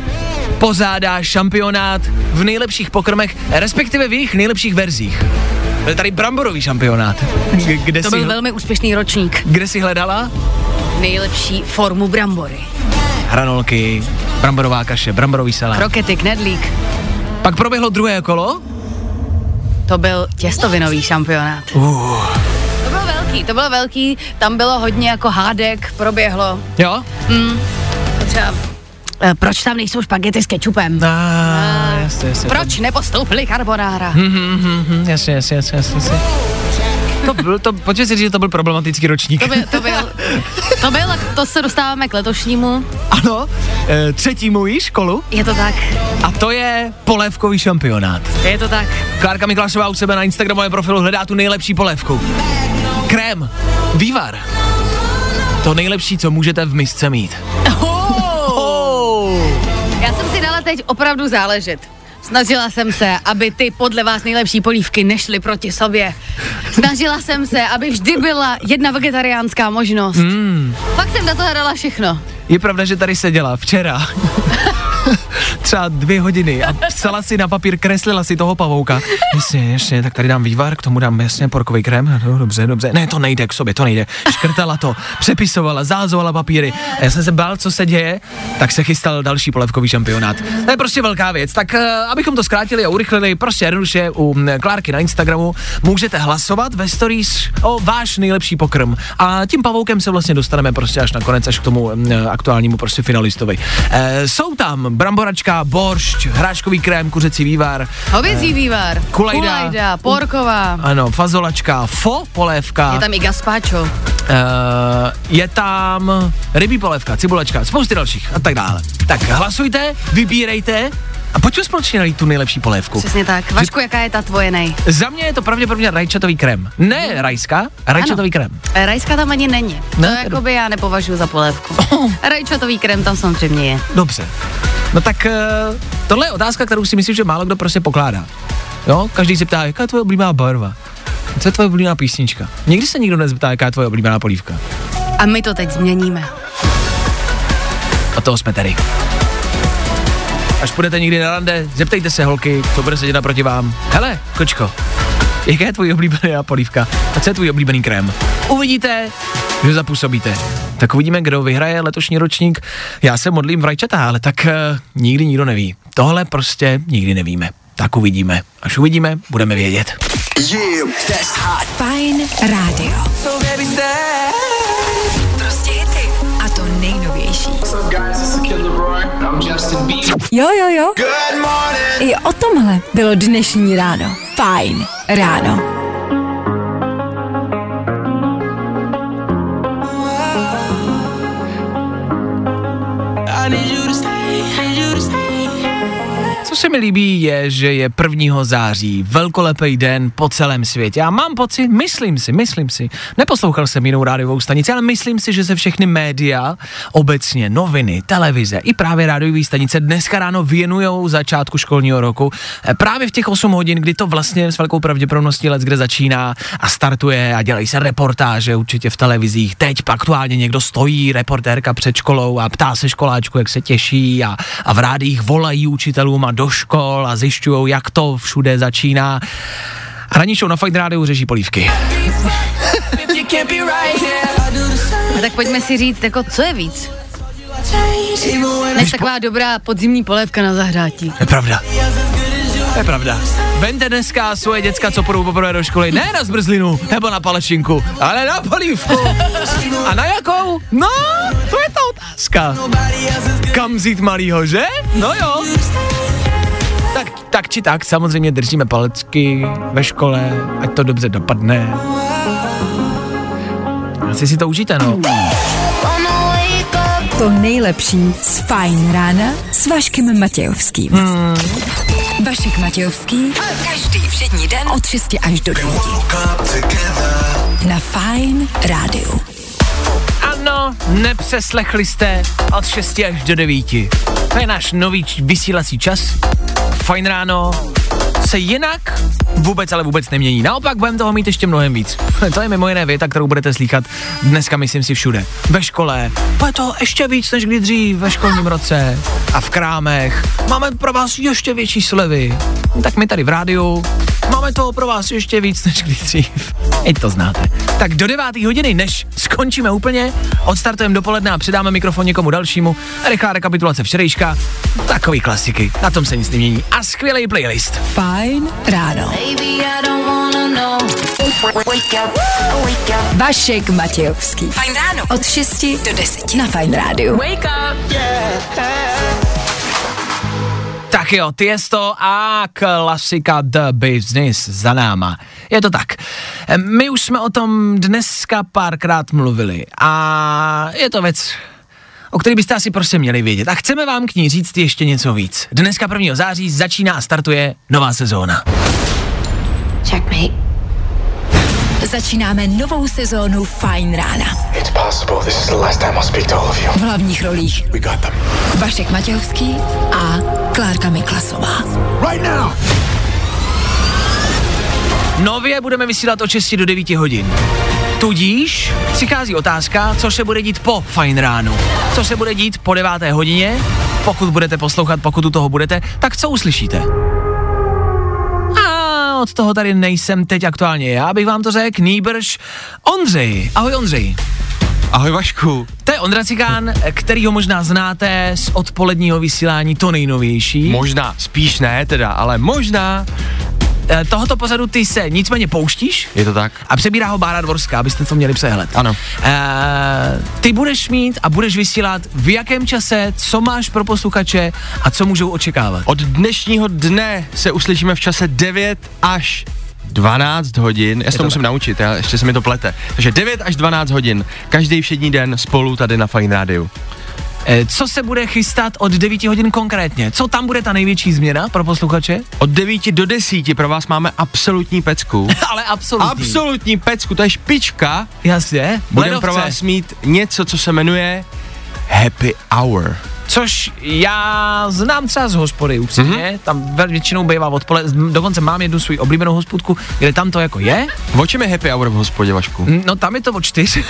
pozádá šampionát v nejlepších pokrmech, respektive v jejich nejlepších verzích. Byl tady bramborový šampionát. Kde,
To byl velmi úspěšný ročník.
kde si hledala?
Nejlepší formu brambory.
hranolky, bramborová kaše, bramborový salát.
Krokety, knedlík.
Pak proběhlo druhé kolo.
To byl těstovinový šampionát.
Uh,
To bylo velký, to bylo velký, tam bylo hodně jako hádek, proběhlo.
jo?
Třeba, eh, proč tam nejsou špagety s kečupem?
A, jasně, jasně.
Proč nepostoupili carbonara?
Hm, hm, hm, hm, jasně, jasně, jasně, jasně, jasně. To byl, to, pojďme si říct, že to byl problematický ročník.
To byl, to byl, to byl, to se dostáváme k letošnímu.
Ano, e, třetímu již kolu
Je to tak,
a to je polévkový šampionát.
je to tak.
Klárka Miklášová u sebe na Instagramovém profilu hledá tu nejlepší polévku. Krém, vývar. To nejlepší, co můžete v misce mít. Oh.
Já jsem si dala teď opravdu záležet. Snažila jsem se, aby ty podle vás nejlepší polívky nešly proti sobě. Snažila jsem se, aby vždy byla jedna vegetariánská možnost. Mm. Fakt jsem na to hrala všechno.
Je pravda, že tady seděla včera. třeba dvě hodiny a psala si na papír, kreslila si toho pavouka. Jasně, jasně, tak tady dám vývar, k tomu dám jasně porkový krém. No, dobře, dobře. Ne, to nejde k sobě, to nejde. Škrtala to, přepisovala, zázovala papíry. A já jsem se bál, co se děje, tak se chystal další polevkový šampionát. To je prostě velká věc. Tak uh, abychom to zkrátili a urychlili, prostě jednoduše u mm, Klárky na Instagramu můžete hlasovat ve stories o váš nejlepší pokrm. A tím pavoukem se vlastně dostaneme prostě až nakonec, až k tomu mm, aktuálnímu prostě finalistovi. Uh, jsou tam bramboračka, boršť, hráškový krém, kuřecí vývar.
Hovězí vývar,
kulajda.
kulajda, porková.
Ano, fazolačka, fo polévka.
Je tam i gazpacho.
Uh, je tam rybí polévka, cibulečka, spousty dalších a tak dále. Tak hlasujte, vybírejte a pojďme společně nalít tu nejlepší polévku.
Přesně tak. Vašku, jaká je ta tvoje nej?
Za mě je to pravděpodobně rajčatový krém. Ne rajská, rajčatový krém.
E, Rajská tam ani není. To
Ne?
jakoby já nepovažuji za polévku. Rajčatový krém tam samozřejmě je.
Dobře. No tak uh, tohle je otázka, kterou si myslím, že málo kdo prostě pokládá. Jo, každý se ptá, jaká je tvoje oblíbená barva? Co je tvoje oblíbená písnička? Nikdy se nikdo nezeptá, jaká je tvoje oblíbená polívka.
A my to teď změníme.
A toho jsme tady. Až půjdete někdy na rande, zeptejte se holky, co bude sedět naproti vám. Hele, kočko, jaká je tvoje oblíbená polívka? A co je tvůj oblíbený krém? Uvidíte, že zapůsobíte. Tak uvidíme, kdo vyhraje letošní ročník. Já se modlím v rajčatá, ale tak uh, nikdy nikdo neví. Tohle prostě nikdy nevíme. Tak uvidíme. Až uvidíme, budeme vědět.
Yeah, that's hot.
Fajn rádio.
So baby, stay.
Prostě hity. A to nejnovější.
What's up, guys? This is Kid Leroy. I'm Justin Bieber.
Jo, jo, jo.
Good morning.
I o tomhle bylo dnešní ráno. Fajn ráno.
Mi líbí je, že je 1. září, velkolepý den po celém světě. A mám pocit, myslím si, myslím si, neposlouchal jsem jinou rádiovou stanici, ale myslím si, že se všechny média, obecně noviny, televize i právě rádiové stanice dneska ráno věnujou začátku školního roku. Eh, Právě v těch 8 hodin, kdy to vlastně s velkou pravděpodobností let, kde začíná a startuje a dělají se reportáže určitě v televizích. Teď aktuálně někdo stojí, reportérka před školou a ptá se školáčku, jak se těší a, a v rádiích volají učitelům a do škol a zjišťují, jak to všude začíná. A ranní show na Fight Radio řeší polívky.
A tak pojďme si říct, jako co je víc, než taková dobrá podzimní polévka na zahrátí.
Je pravda. To je pravda. Vente dneska svoje děcka, co půjdou poprvé do školy, ne na zmrzlinu nebo na palečinku, ale na polívku. A na jakou? No, to je ta otázka. Kam vzít malýho, že? No jo. Tak, či tak, samozřejmě držíme palečky ve škole, ať to dobře dopadne. Asi si to užijte, no.
To nejlepší z Fajn rána s Vaškem Matějovským. Hmm. Vašek Matějovský. Každý všední den od 6 až do 9. Na Fajn rádiu.
Ano, nepřeslechli jste od 6 až do 9. To je náš nový vysílací čas. Fajn ráno se jinak vůbec, ale vůbec nemění. Naopak budeme toho mít ještě mnohem víc. To je mimo jiné věta, kterou budete slýchat dneska, myslím si, všude. Ve škole, bude to ještě víc než kdy dřív ve školním roce a v krámech. Máme pro vás ještě větší slevy. Tak my tady v rádiu máme toho pro vás ještě víc než kdy dřív. I to znáte. Tak do 9. hodiny, než skončíme úplně, odstartujeme dopoledne a předáme mikrofon někomu dalšímu. Rychlá rekapitulace včerejška. Takový klasiky, na tom se nic nemění. A skvělý playlist.
Fajn ráno. Vašek Matějovský. Fajn ráno. Od 6 do 10 na Fajn rádiu. Wake up.
Tak jo, Tiesto a klasika The Business za náma. Je to tak. My už jsme o tom dneska párkrát mluvili a je to věc, o který byste asi prostě měli vědět. A chceme vám k ní říct ještě něco víc. Dneska 1. září začíná a startuje nová sezóna.
Checkmate.
Začínáme novou sezónu Fine Rána.
It's possible this is the last time I'll speak to all of you.
V hlavních rolích
We got them.
Vašek Matějovský a Klárka Miklasová.
Right now!
Nově budeme vysílat od 6 do 9 hodin. Tudíž přichází otázka, co se bude dít po fajn ránu. Co se bude dít po 9. hodině, pokud budete poslouchat, pokud u toho budete, tak co uslyšíte? A od toho tady nejsem teď aktuálně já, bych vám to řekl, nýbrž Ondřej. Ahoj Ondřej.
Ahoj Vašku.
To je Ondra Cikán, kterýho možná znáte z odpoledního vysílání, to nejnovější.
Možná, spíš ne teda, ale možná.
Eh, Tohoto pozadu ty se nicméně pouštíš
Je to tak?
a přebírá ho Bára Dvorská, abyste to měli přehled.
Ano.
E, ty budeš mít a budeš vysílat v jakém čase, co máš pro posluchače a co můžou očekávat.
Od dnešního dne se uslyšíme v čase 9 až 12 hodin, já si to
to
musím
tak.
naučit, já, ještě se mi to plete. Takže 9 až 12 hodin, každý všední den spolu tady na Fine Rádiu.
E, co se bude chystat od 9 hodin konkrétně? Co tam bude ta největší změna pro posluchače?
Od 9 do 10 pro vás máme absolutní pecku.
Ale absolutní.
absolutní pecku, to je špička.
Jasně.
Budeme pro vás mít něco, co se jmenuje Happy Hour.
Což já znám třeba z hospody, upřímně,
Mhm.
mm-hmm. tam většinou bývá odpoledne, dokonce mám jednu svou oblíbenou hospodku, kde tam to jako je,
O čem je Happy Hour v hospodě, Vašku?
no tam je to od čtyř.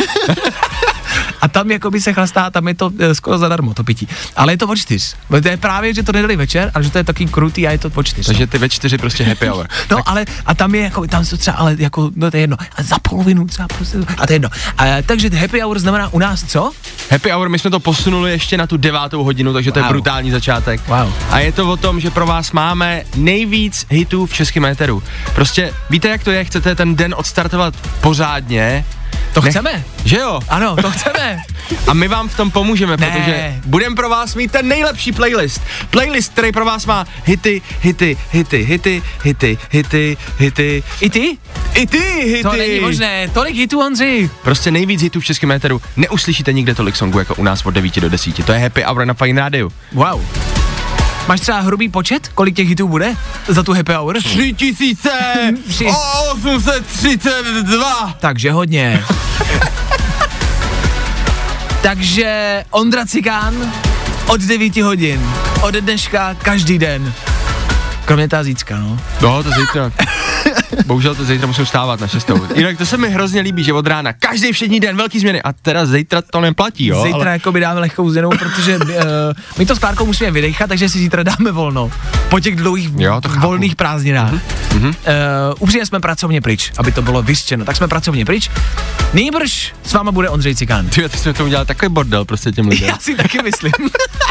A tam jako by se chlastá, tam je to e, skoro zadarmo, to pití. Ale je to od čtyř. To je právě, že to nedali večer, ale že to je taky krutý a je to od čtyř.
Takže ty ve čtyři prostě Happy Hour.
No, ale a tam je jako, tam jsou třeba, ale jako, no to je jedno, a za polovinu třeba prostě, a to je jedno. A, takže happy hour znamená u nás co?
Happy Hour, my jsme to posunuli ještě na tu devátou hodinu, takže to je
Wow.
brutální začátek.
Wow.
A je to o tom, že pro vás máme nejvíc hitů v českém éteru. Prostě víte, jak to je, chcete ten den odstartovat pořádně.
To
Nech-
chceme.
Že jo?
Ano, to chceme.
A my vám v tom pomůžeme,
Ne.
protože budeme pro vás mít ten nejlepší playlist. Playlist, který pro vás má hity, hity, hity, hity, hity, hity, hity,
I ty?
i ty hity.
To není možné. Tolik hitů, Ondři.
Prostě nejvíc hitů v českém éteru. Neuslyšíte nikde tolik songů jako u nás od 9 do 10. To je Happy Hour na Fine Radio.
Wow. Máš třeba hrubý počet, kolik těch hitů bude za tu happy hour?
3832.
Takže hodně. Takže Ondra Cikán od 9 hodin, od dneška každý den. Kromě ta zítřka, no.
No, to zítra. Bohužel to zítra musím stávat na šestou. Jinak to se mi hrozně líbí, že od rána každý všední den velký změny a teda zítra to neplatí, jo?
zítra
ale-
jako by dáme lehkou změnou, protože uh, my to s Klárkou musíme vydechat, takže si zítra dáme volno. Po těch dlouhých
Jo, to chápu.
volných prázdninách. Mm-hmm. Uh, upřímně jsme pracovně pryč, aby to bylo vyřčeno. Tak jsme pracovně pryč. Nejbrž s váma bude Ondřej Cikán.
Ty, ty jsme to udělali takový bordel prostě těm lidem.
Já si taky myslím.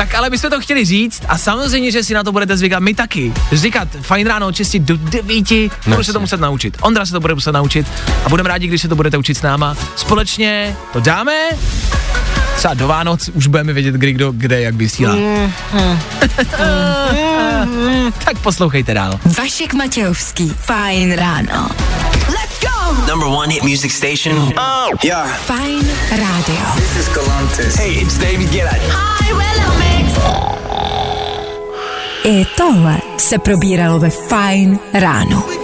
Tak ale my jsme to chtěli říct a samozřejmě, že si na to budete zvykat my taky. Říkat fajn ráno 6 do 9, budu se to muset naučit. Ondra se to bude muset naučit a budeme rádi, když se to budete učit s náma. Společně to dáme. Třeba do Vánoc už budeme vědět, kdy kdo, kde, jak vysílá. tak poslouchejte dál.
Vašek Matějovský. Fajn ráno.
Number one hit music station. Oh, yeah.
Fine rádio.
This is Galantis. Hey, it's David Guetta.
I tohle se probíralo ve Fine ráno.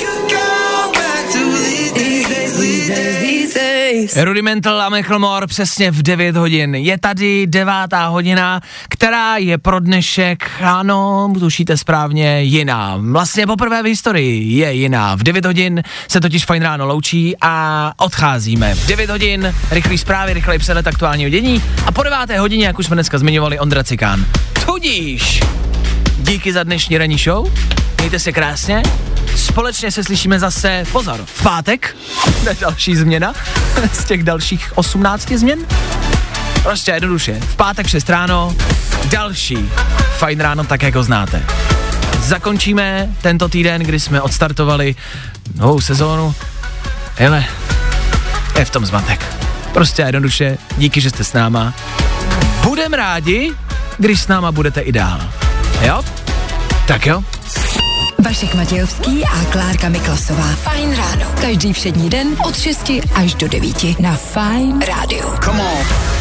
Rudimental a Macklemore přesně v 9 hodin. Je tady devátá hodina, která je pro dnešek, ano, tušíte správně, jiná. Vlastně poprvé v historii je jiná. V 9 hodin se totiž fajn ráno loučí a odcházíme. V 9 hodin rychlý zprávy, rychlej přehled aktuálního dění a po 9 hodině, jak už jsme dneska zmiňovali, Ondra Cikán. Tudíž díky za dnešní ranní show, mějte se krásně, společně se slyšíme zase, pozor, v pátek, to je další změna z těch dalších 18 změn. Prostě jednoduše, v pátek 6 ráno, další fajn ráno tak, jak ho znáte. Zakončíme tento týden, kdy jsme odstartovali novou sezónu. Hele, je v tom zmatek. Prostě jednoduše, díky, že jste s náma. Budem rádi, když s náma budete i dál. Jo? Tak jo?
Vašek Matějovský a Klárka Miklasová. Fajn ráno. Každý všední den od 6 až do 9 na Fajn rádiu.
Come on.